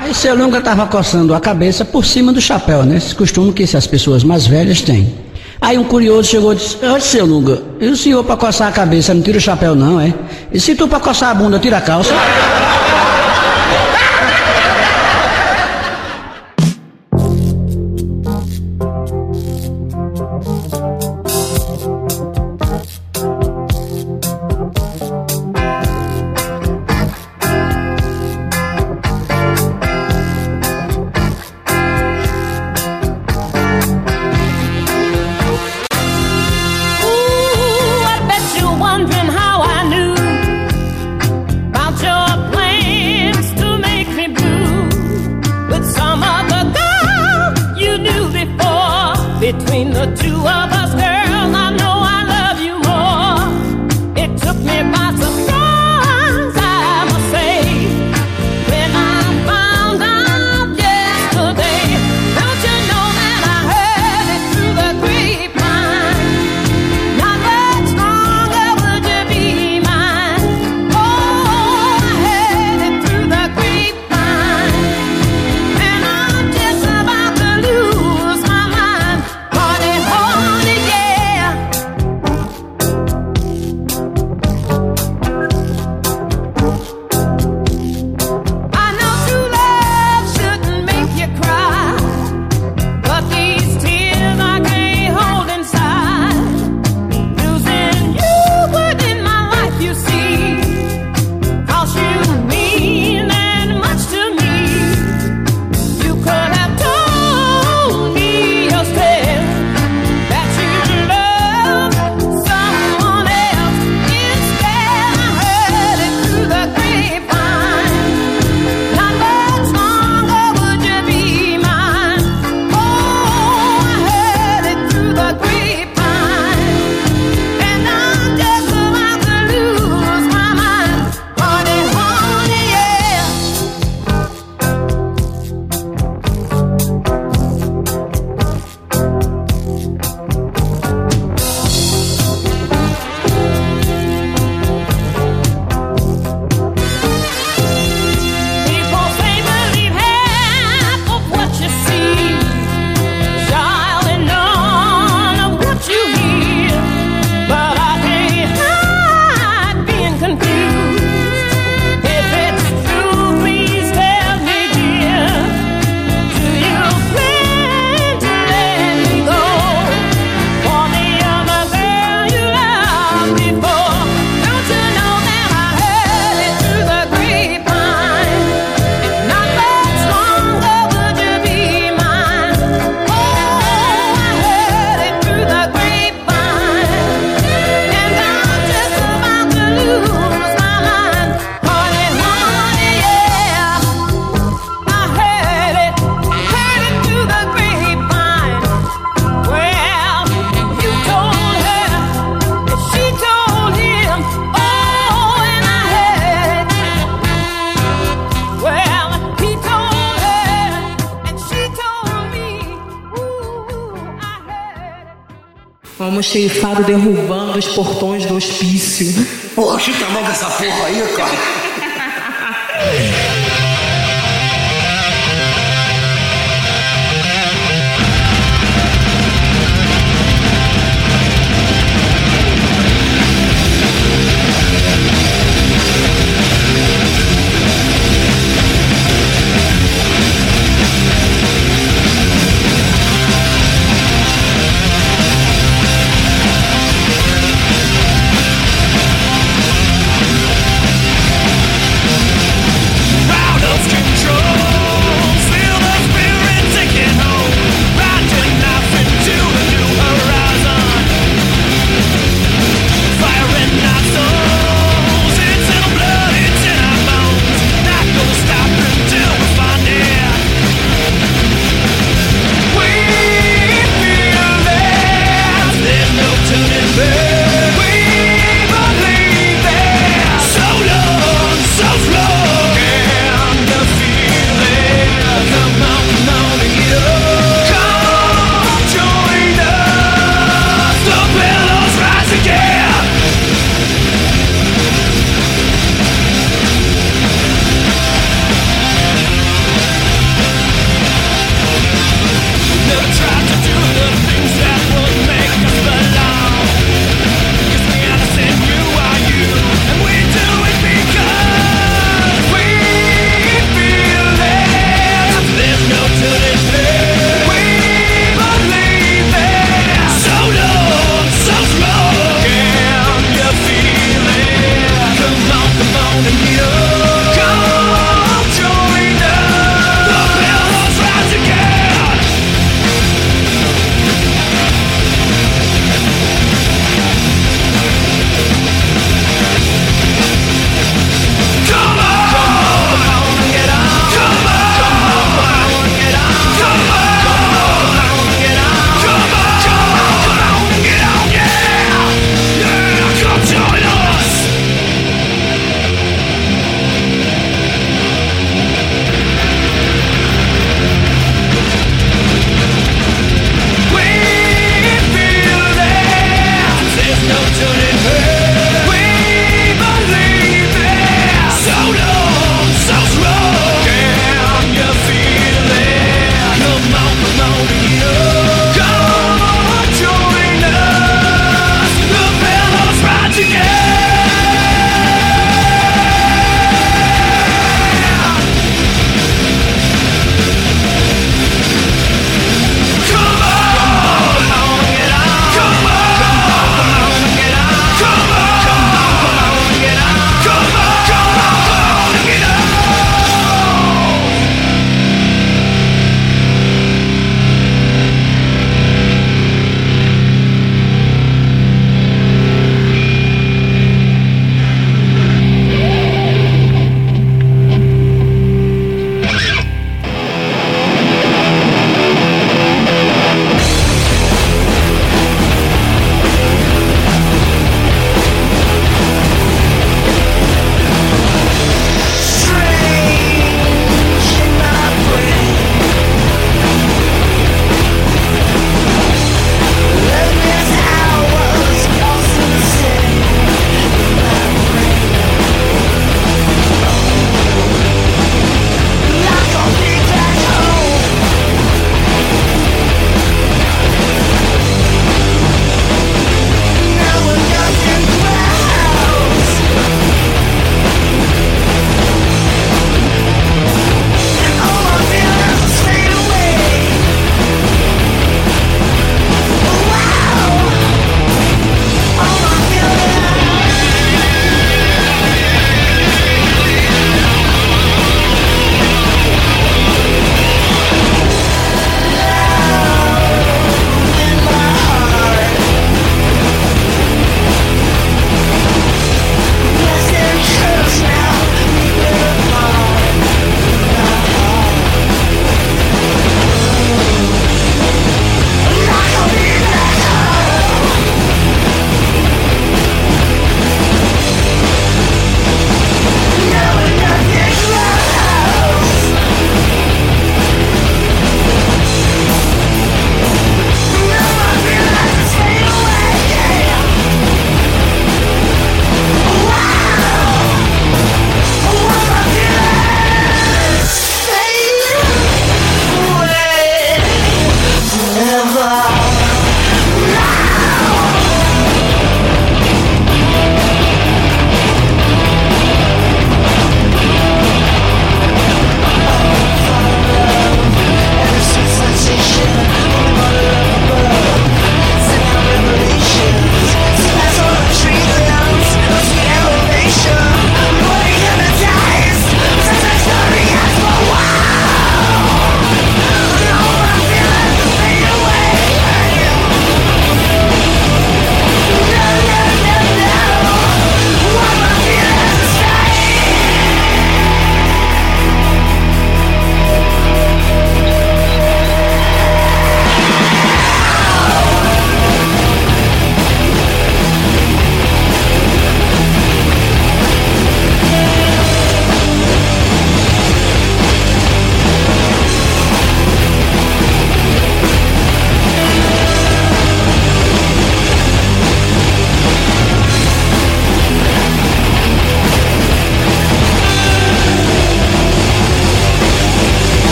Aí seu Lunga estava coçando a cabeça por cima do chapéu, né? Esse costume que as pessoas mais velhas têm. Aí um curioso chegou e disse, Ô seu e o senhor para coçar a cabeça não tira o chapéu não, é? E se tu para coçar a bunda tira a calça?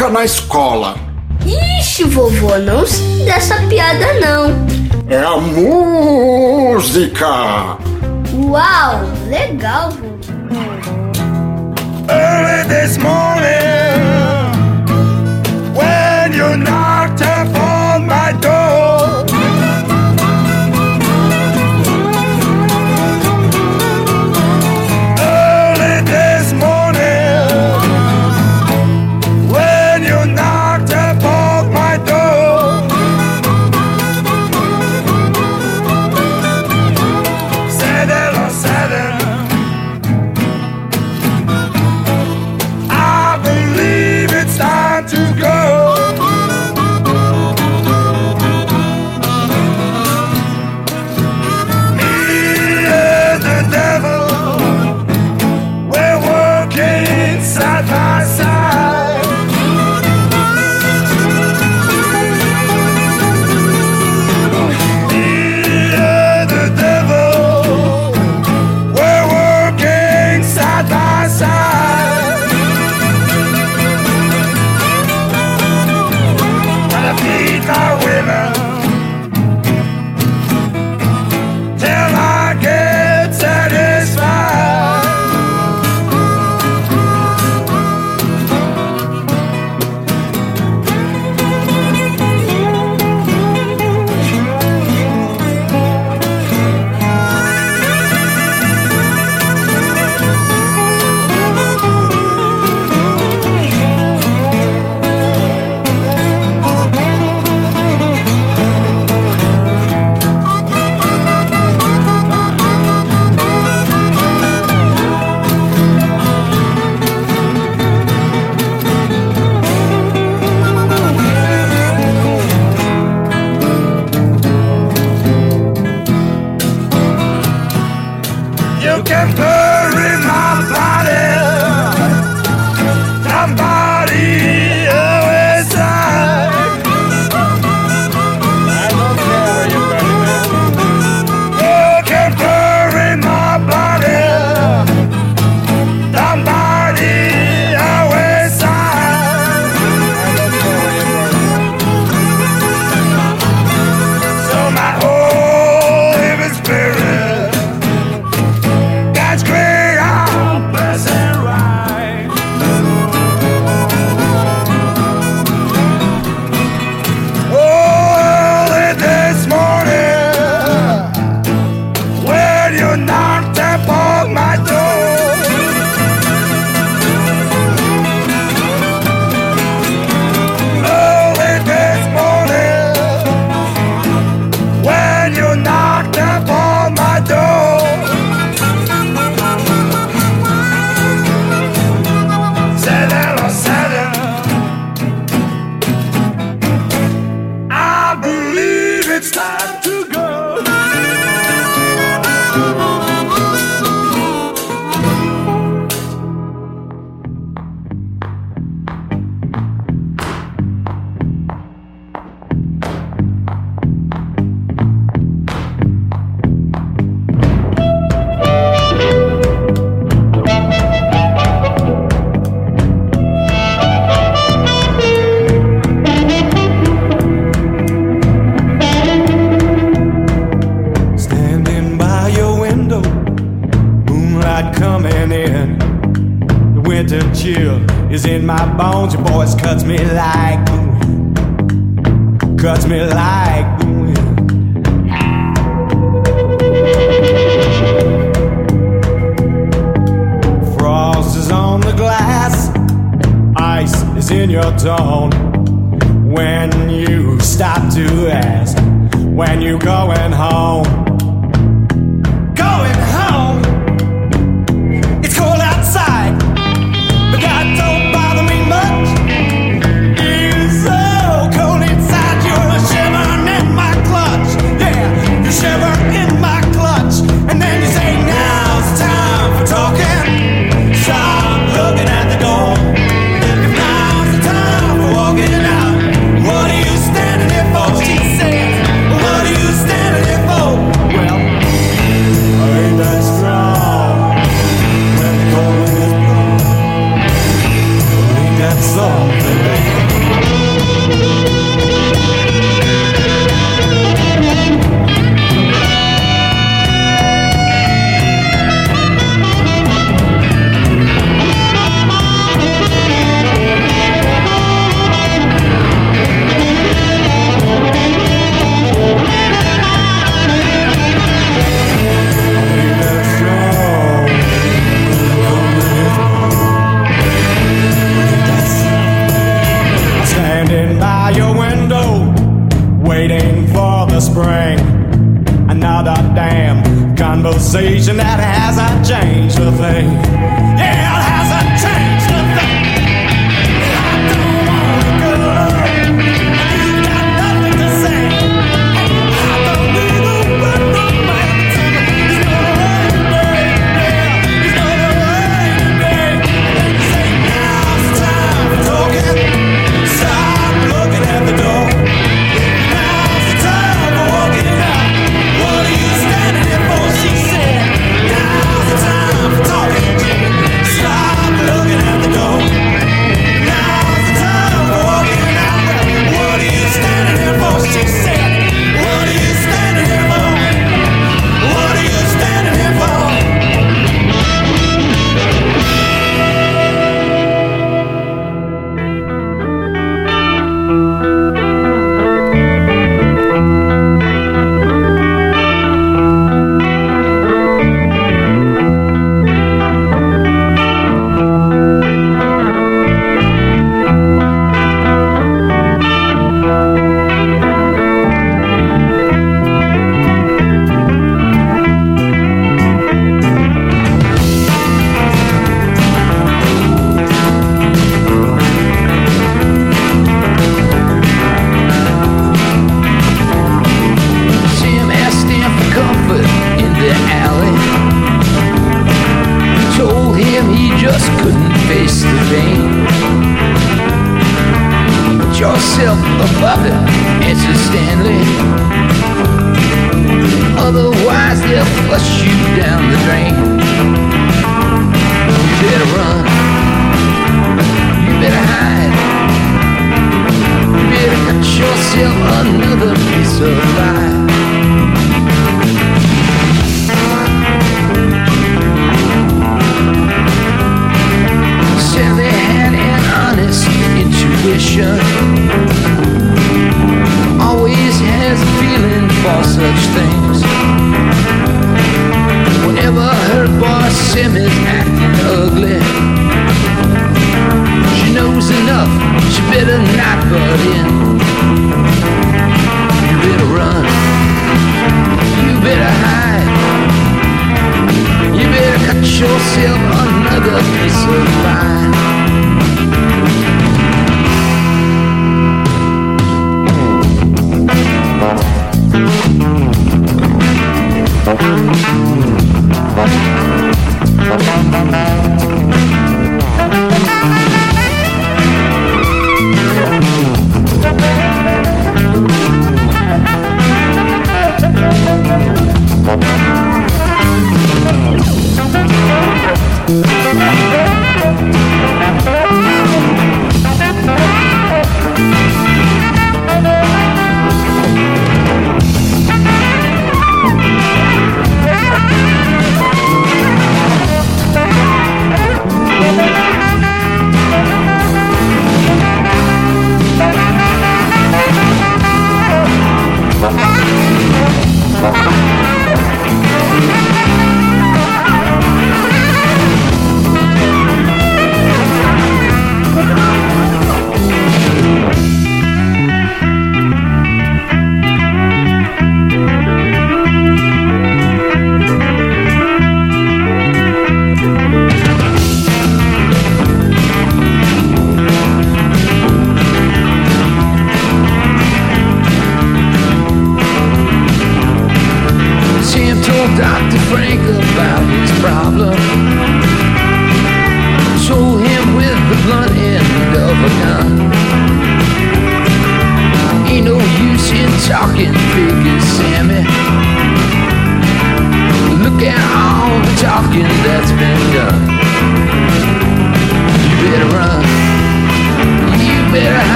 vaca na escola. Ixi, vovô, não se dessa piada não. É a música.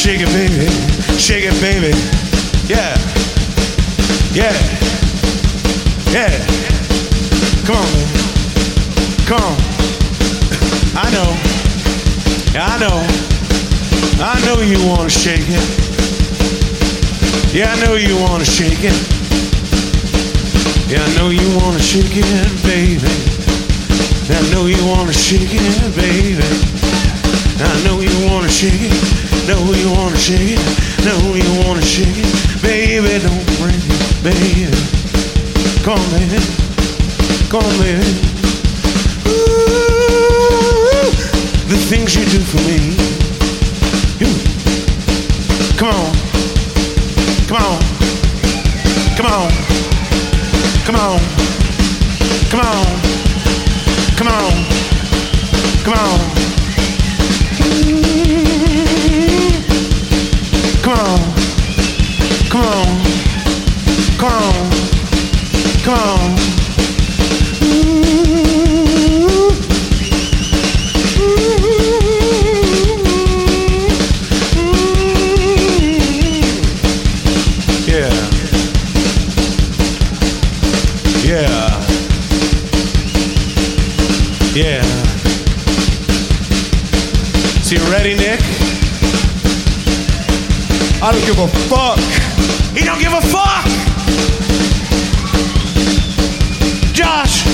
Shake it, baby. Shake it, baby. Yeah. Yeah. Yeah. Come on. Come on. I know. I know. I know you wanna shake it. Yeah, I know you wanna shake it. Yeah, I know you wanna shake it, baby. I know you wanna shake it, baby. I know you wanna shake it. Know you wanna shake it. Know you wanna shake it, baby. Don't break it, baby. Come baby. Come baby. Ooh, the things you do for me. You. Come on. Come on. Come on. Come on. Come on. A fuck. He don't give a fuck. Josh,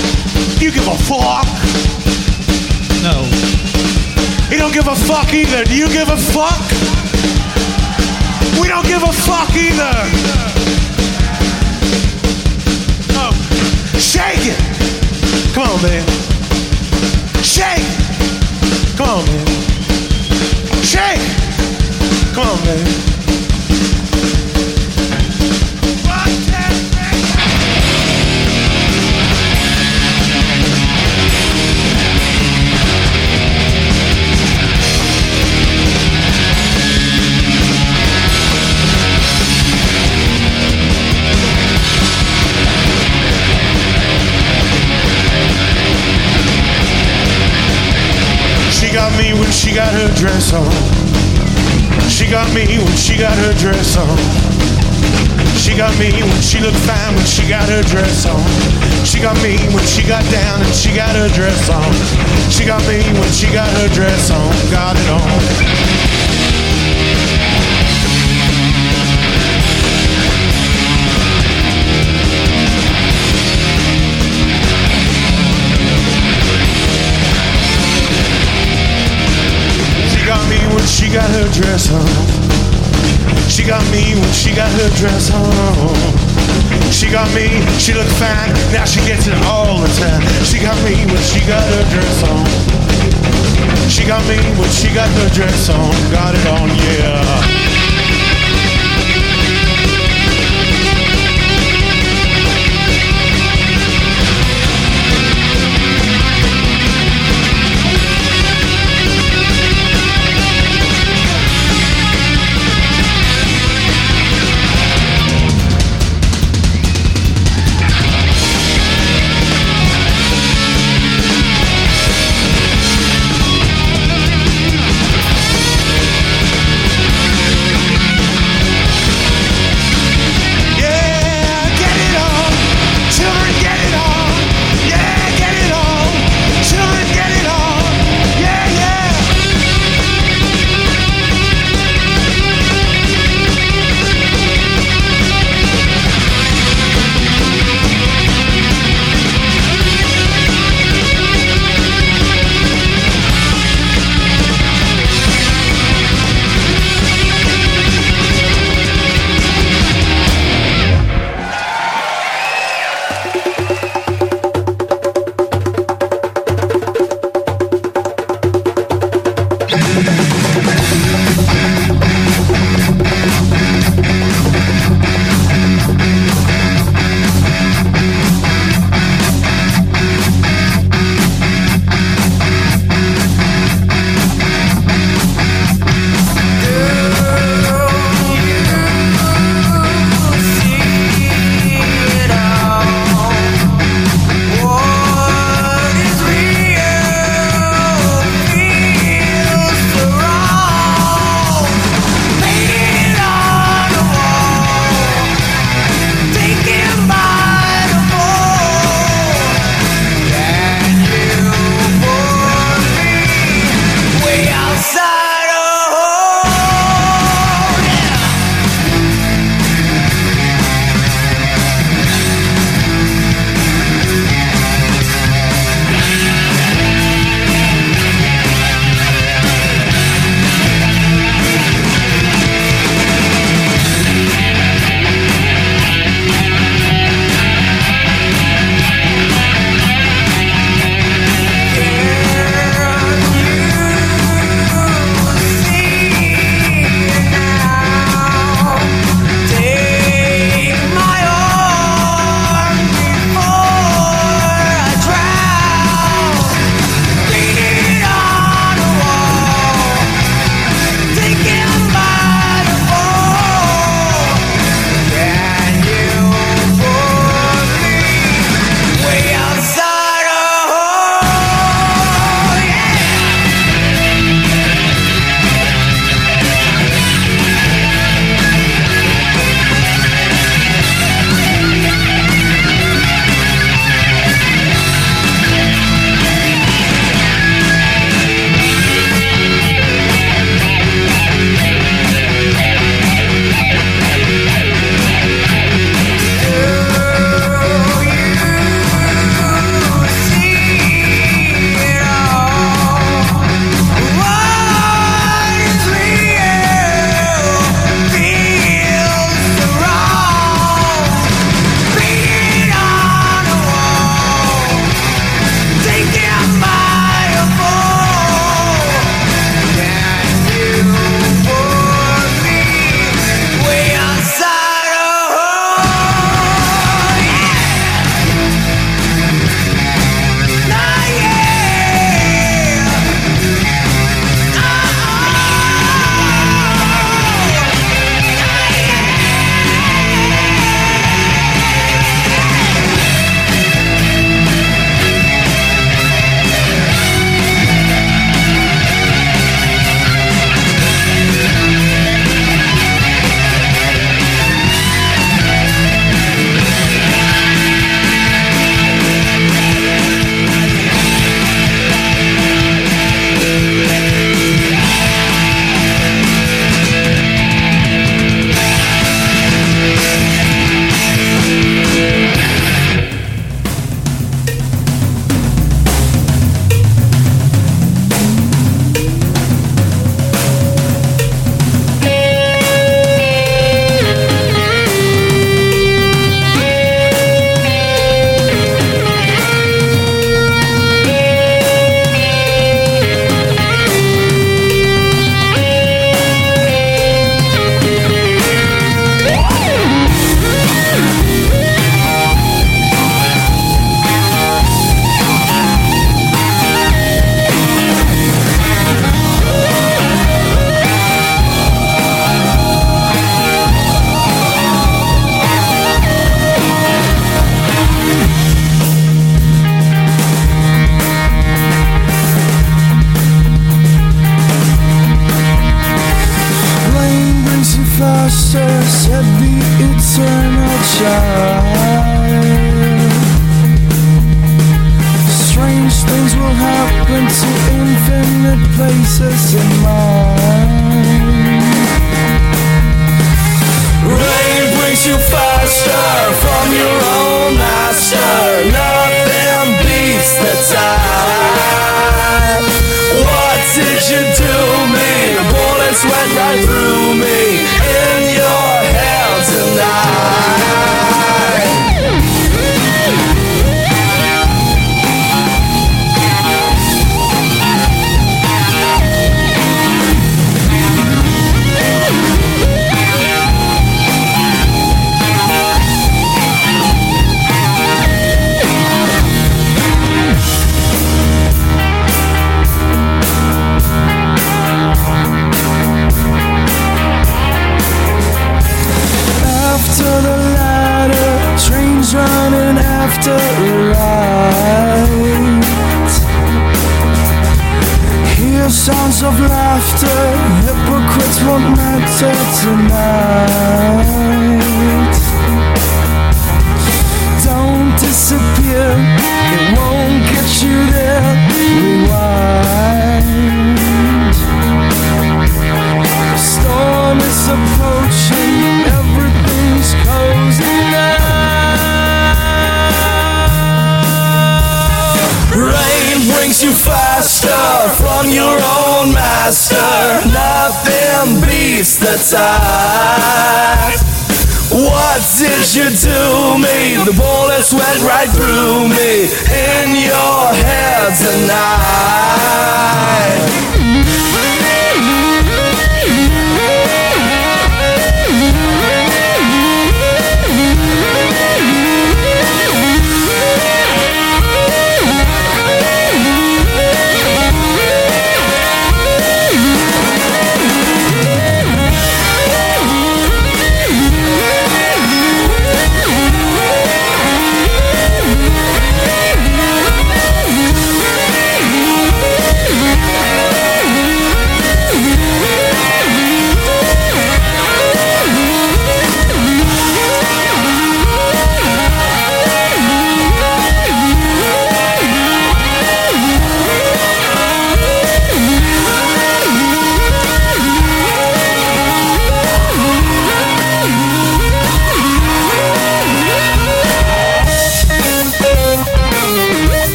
you give a fuck. No. He don't give a fuck either. Do you give a fuck? We don't give a fuck either. Dress on. She got me when she got her dress on. She got me when she looked fine when she got her dress on. She got me when she got down and she got her dress on. She got me when she got her dress on. Got it on. Dress on. She got me when she got her dress on. She got me, she looked fine, now she gets it all the time. She got me when she got her dress on. She got me when she got her dress on. Got it on, yeah.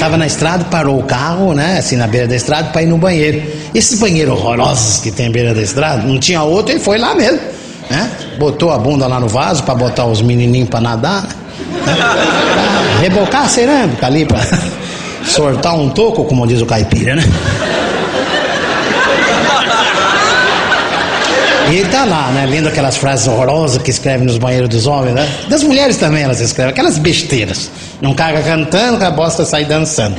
Estava na estrada, parou o carro, né, assim, na beira da estrada para ir no banheiro. Esses banheiros horrorosos que tem à beira da estrada, não tinha outro, ele foi lá mesmo, né? Botou a bunda lá no vaso para botar os menininhos para nadar, né? Pra rebocar a cerâmica ali para sortar um toco, como diz o caipira, né? E ele tá lá, né? Lendo aquelas frases horrorosas que escreve nos banheiros dos homens, né? Das mulheres também elas escrevem, aquelas besteiras. Não caga cantando, que a bosta sai dançando.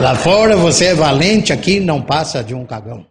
Lá fora você é valente, aqui não passa de um cagão.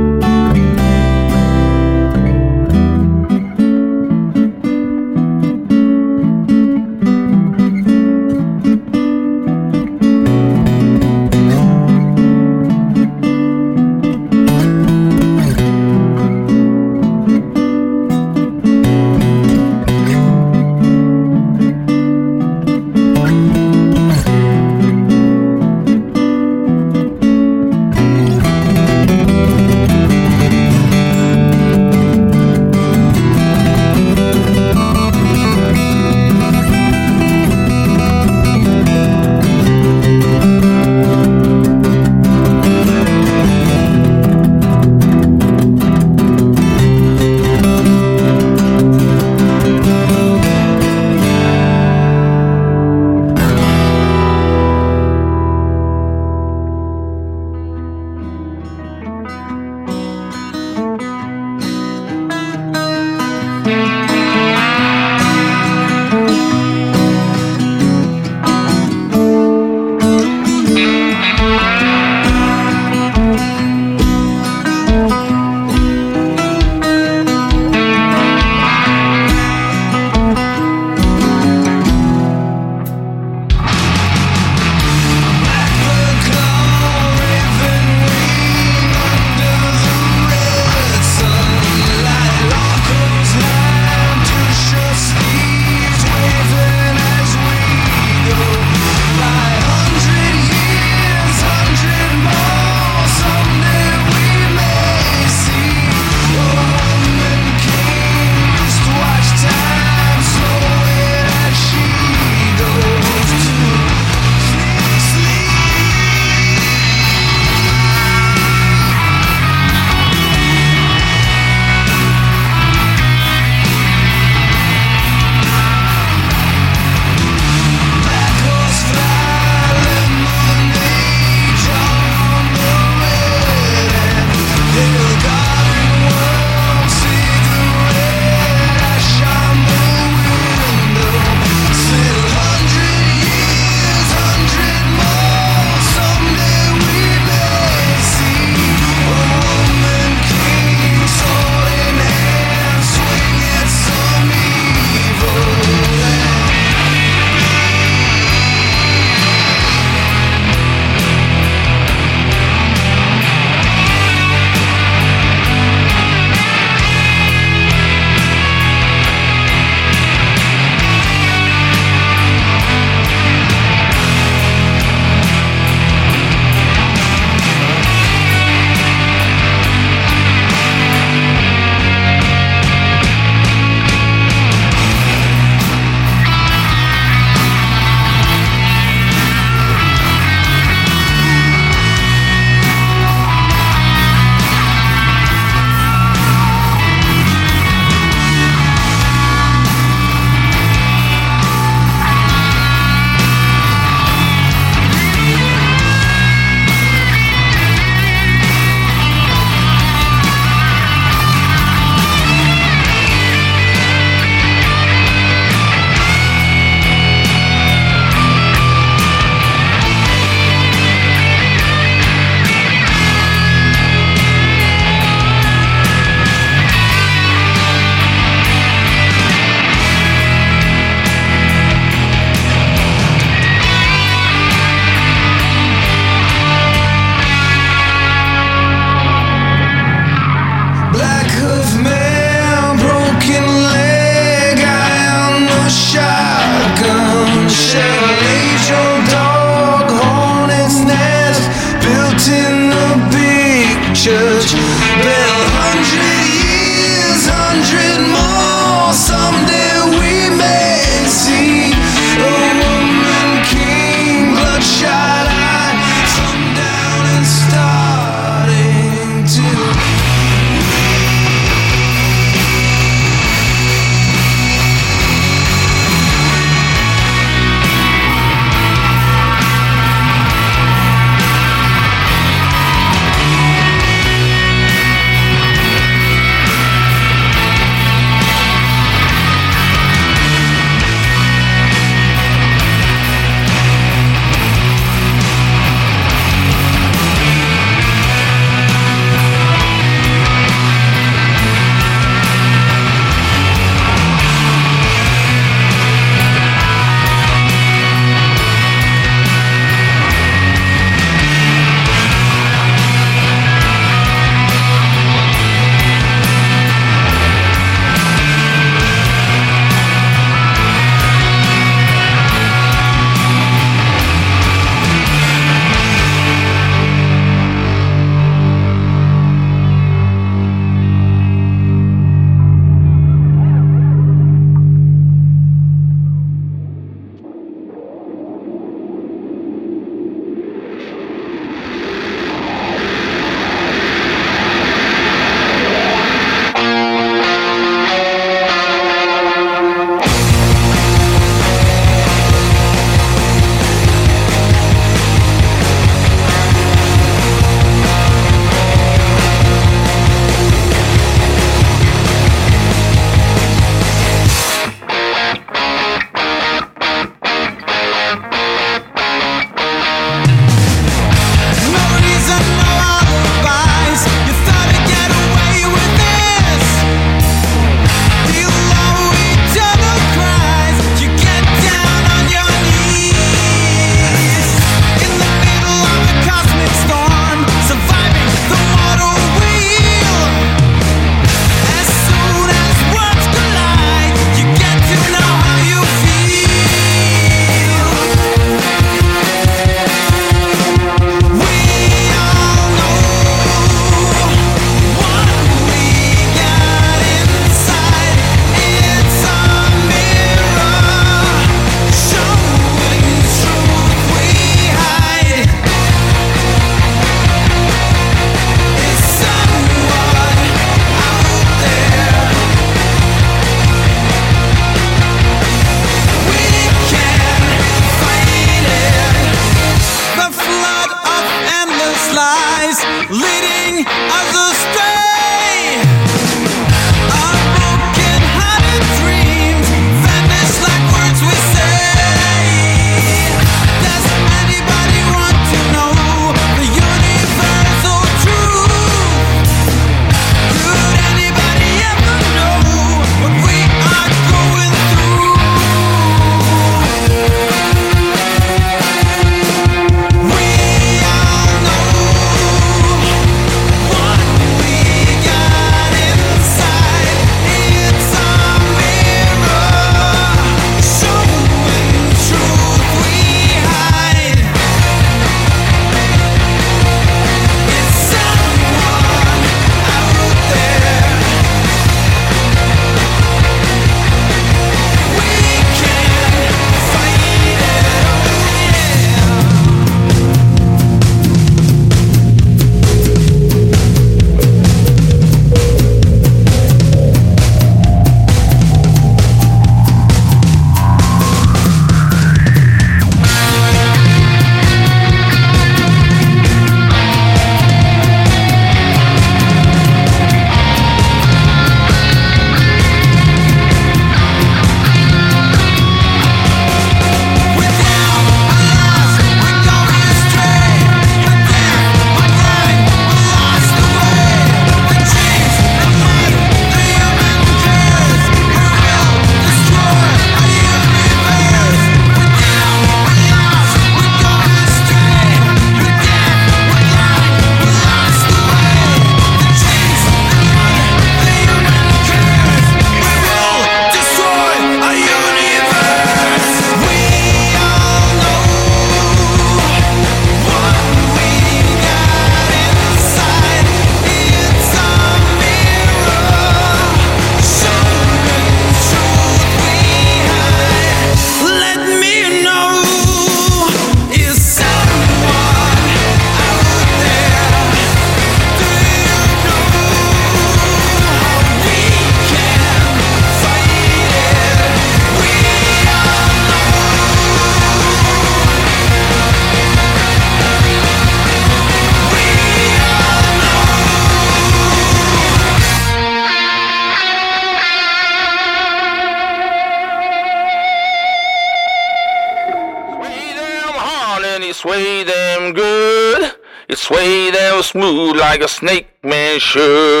Like a snake man should.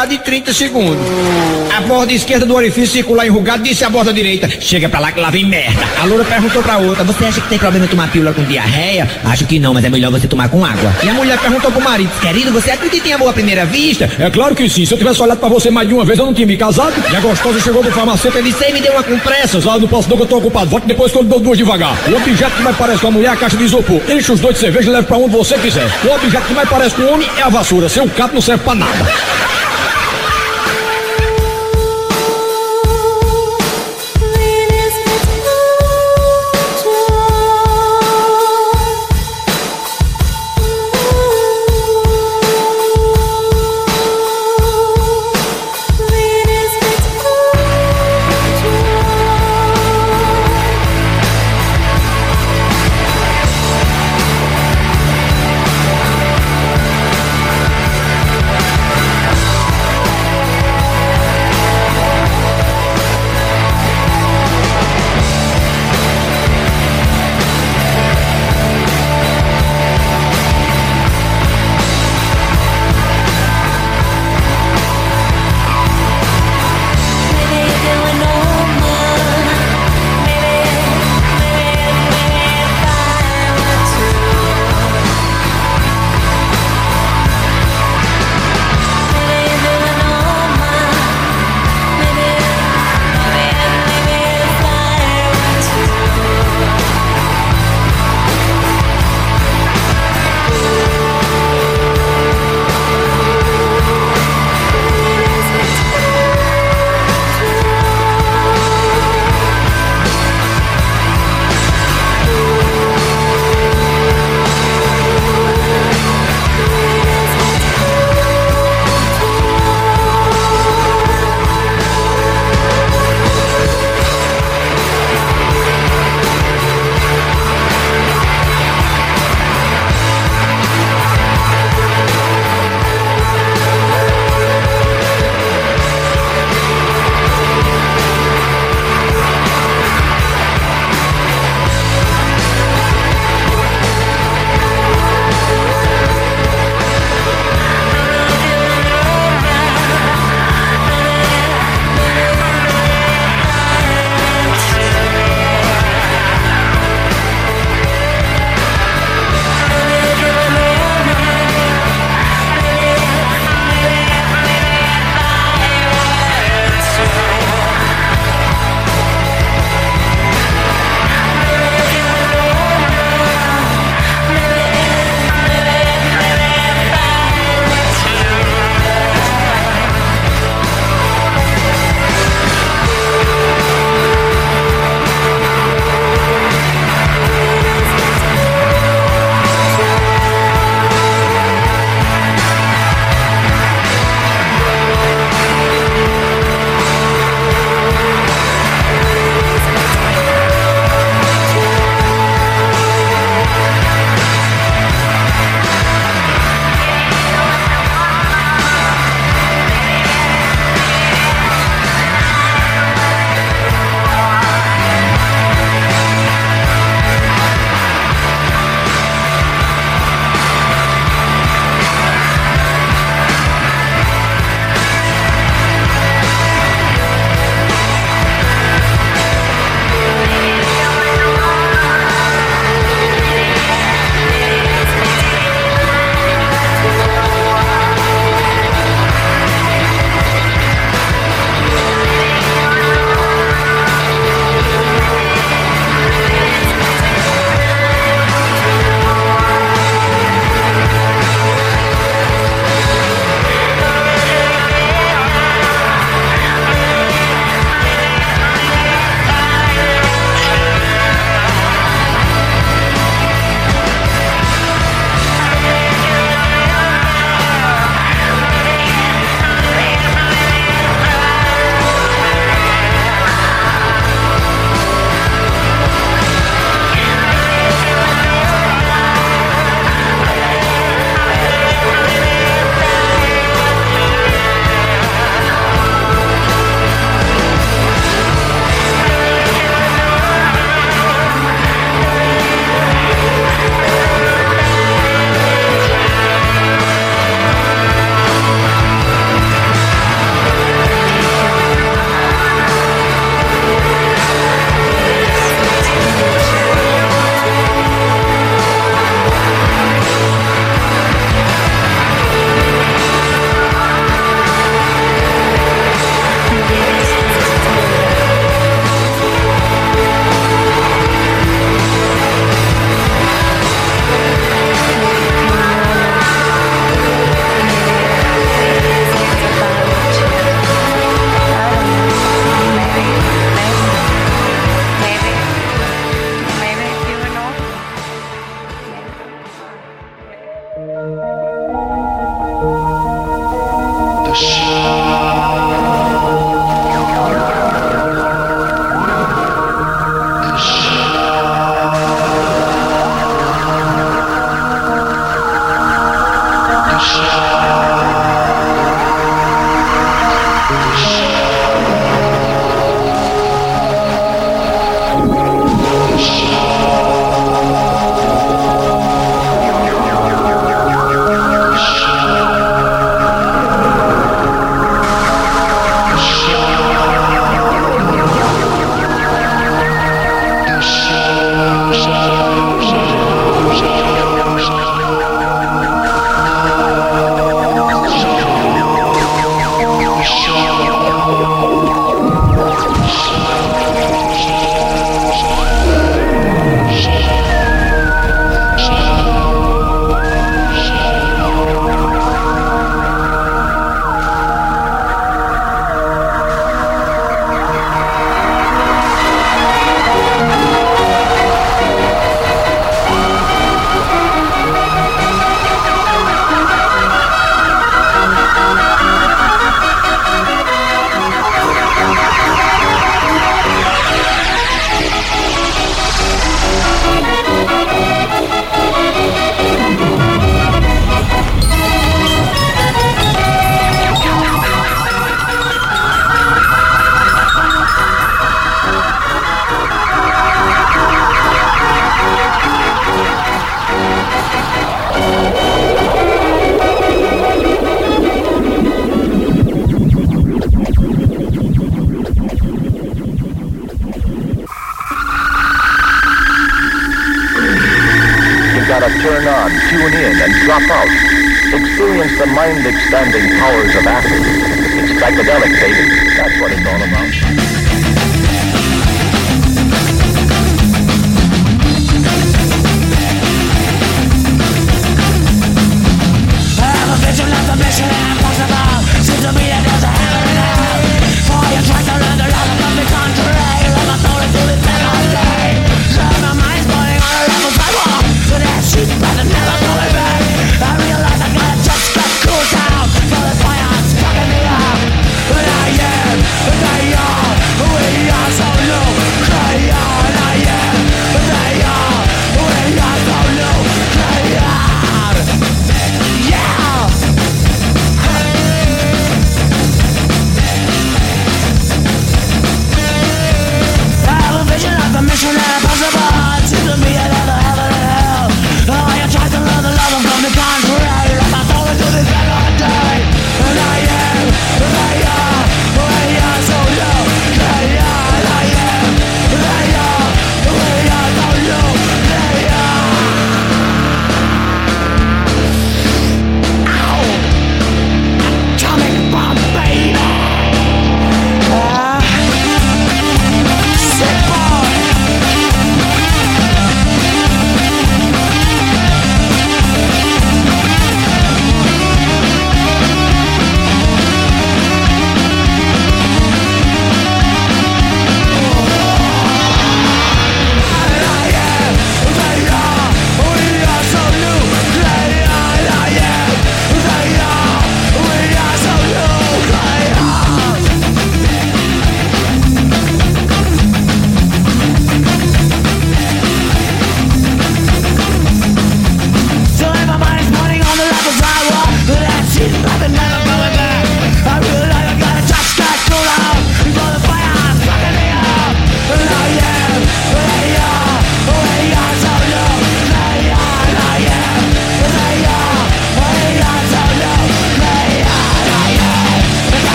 Piadas e 30 segundos. A borda esquerda do orifício circular enrugado disse a borda direita. Chega pra lá que lá vem merda. A loura perguntou pra outra, você acha que tem problema em tomar pílula com diarreia? Acho que não, mas é melhor você tomar com água. E a mulher perguntou pro marido, querido, você acredita em amor à primeira vista? É claro que sim. Se eu tivesse olhado pra você mais de uma vez, eu não tinha me casado. E a gostosa chegou do farmacêutico e disse, "Ei, me deu uma compressa. Ah, não posso não que eu tô ocupado. Volte depois que eu dou duas devagar. O objeto que mais parece com a mulher é a caixa de isopor. Enche os dois de cerveja e leva pra onde você quiser. O objeto que mais parece com o homem é a vassoura. Seu capo não serve pra nada.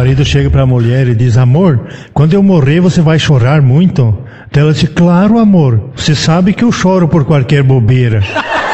marido chega para a mulher e diz: Amor, quando eu morrer você vai chorar muito? Então ela diz: Claro, amor, você sabe que eu choro por qualquer bobeira.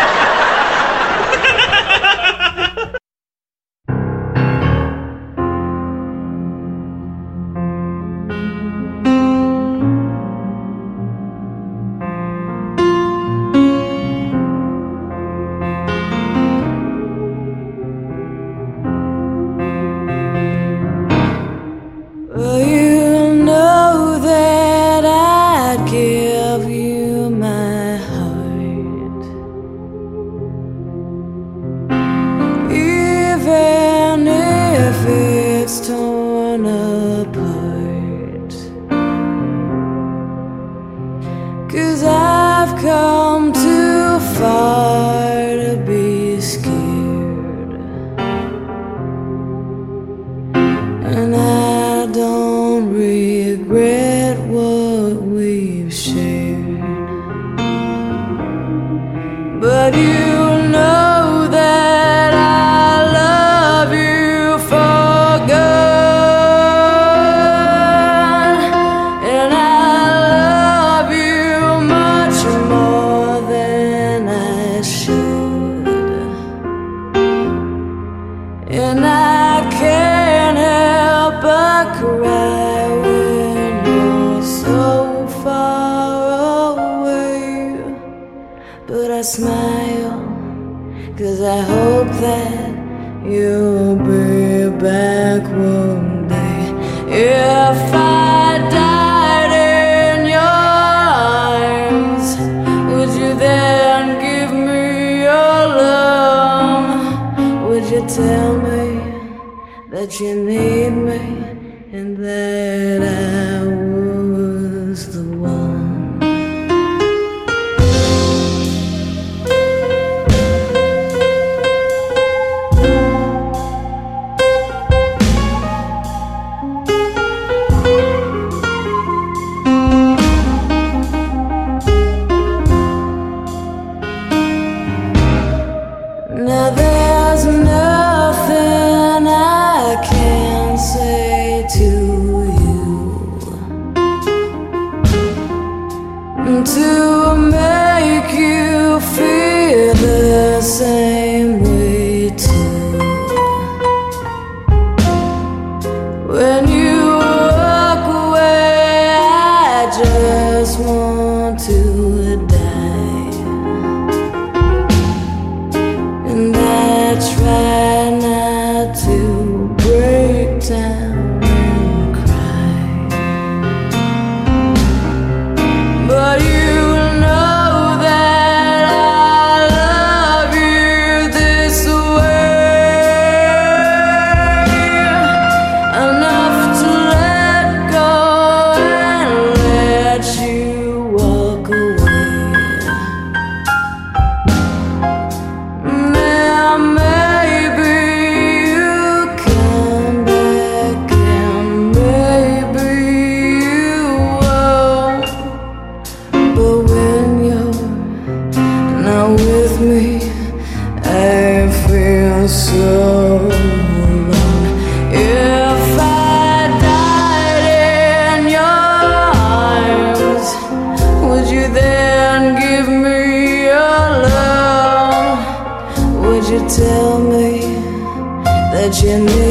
and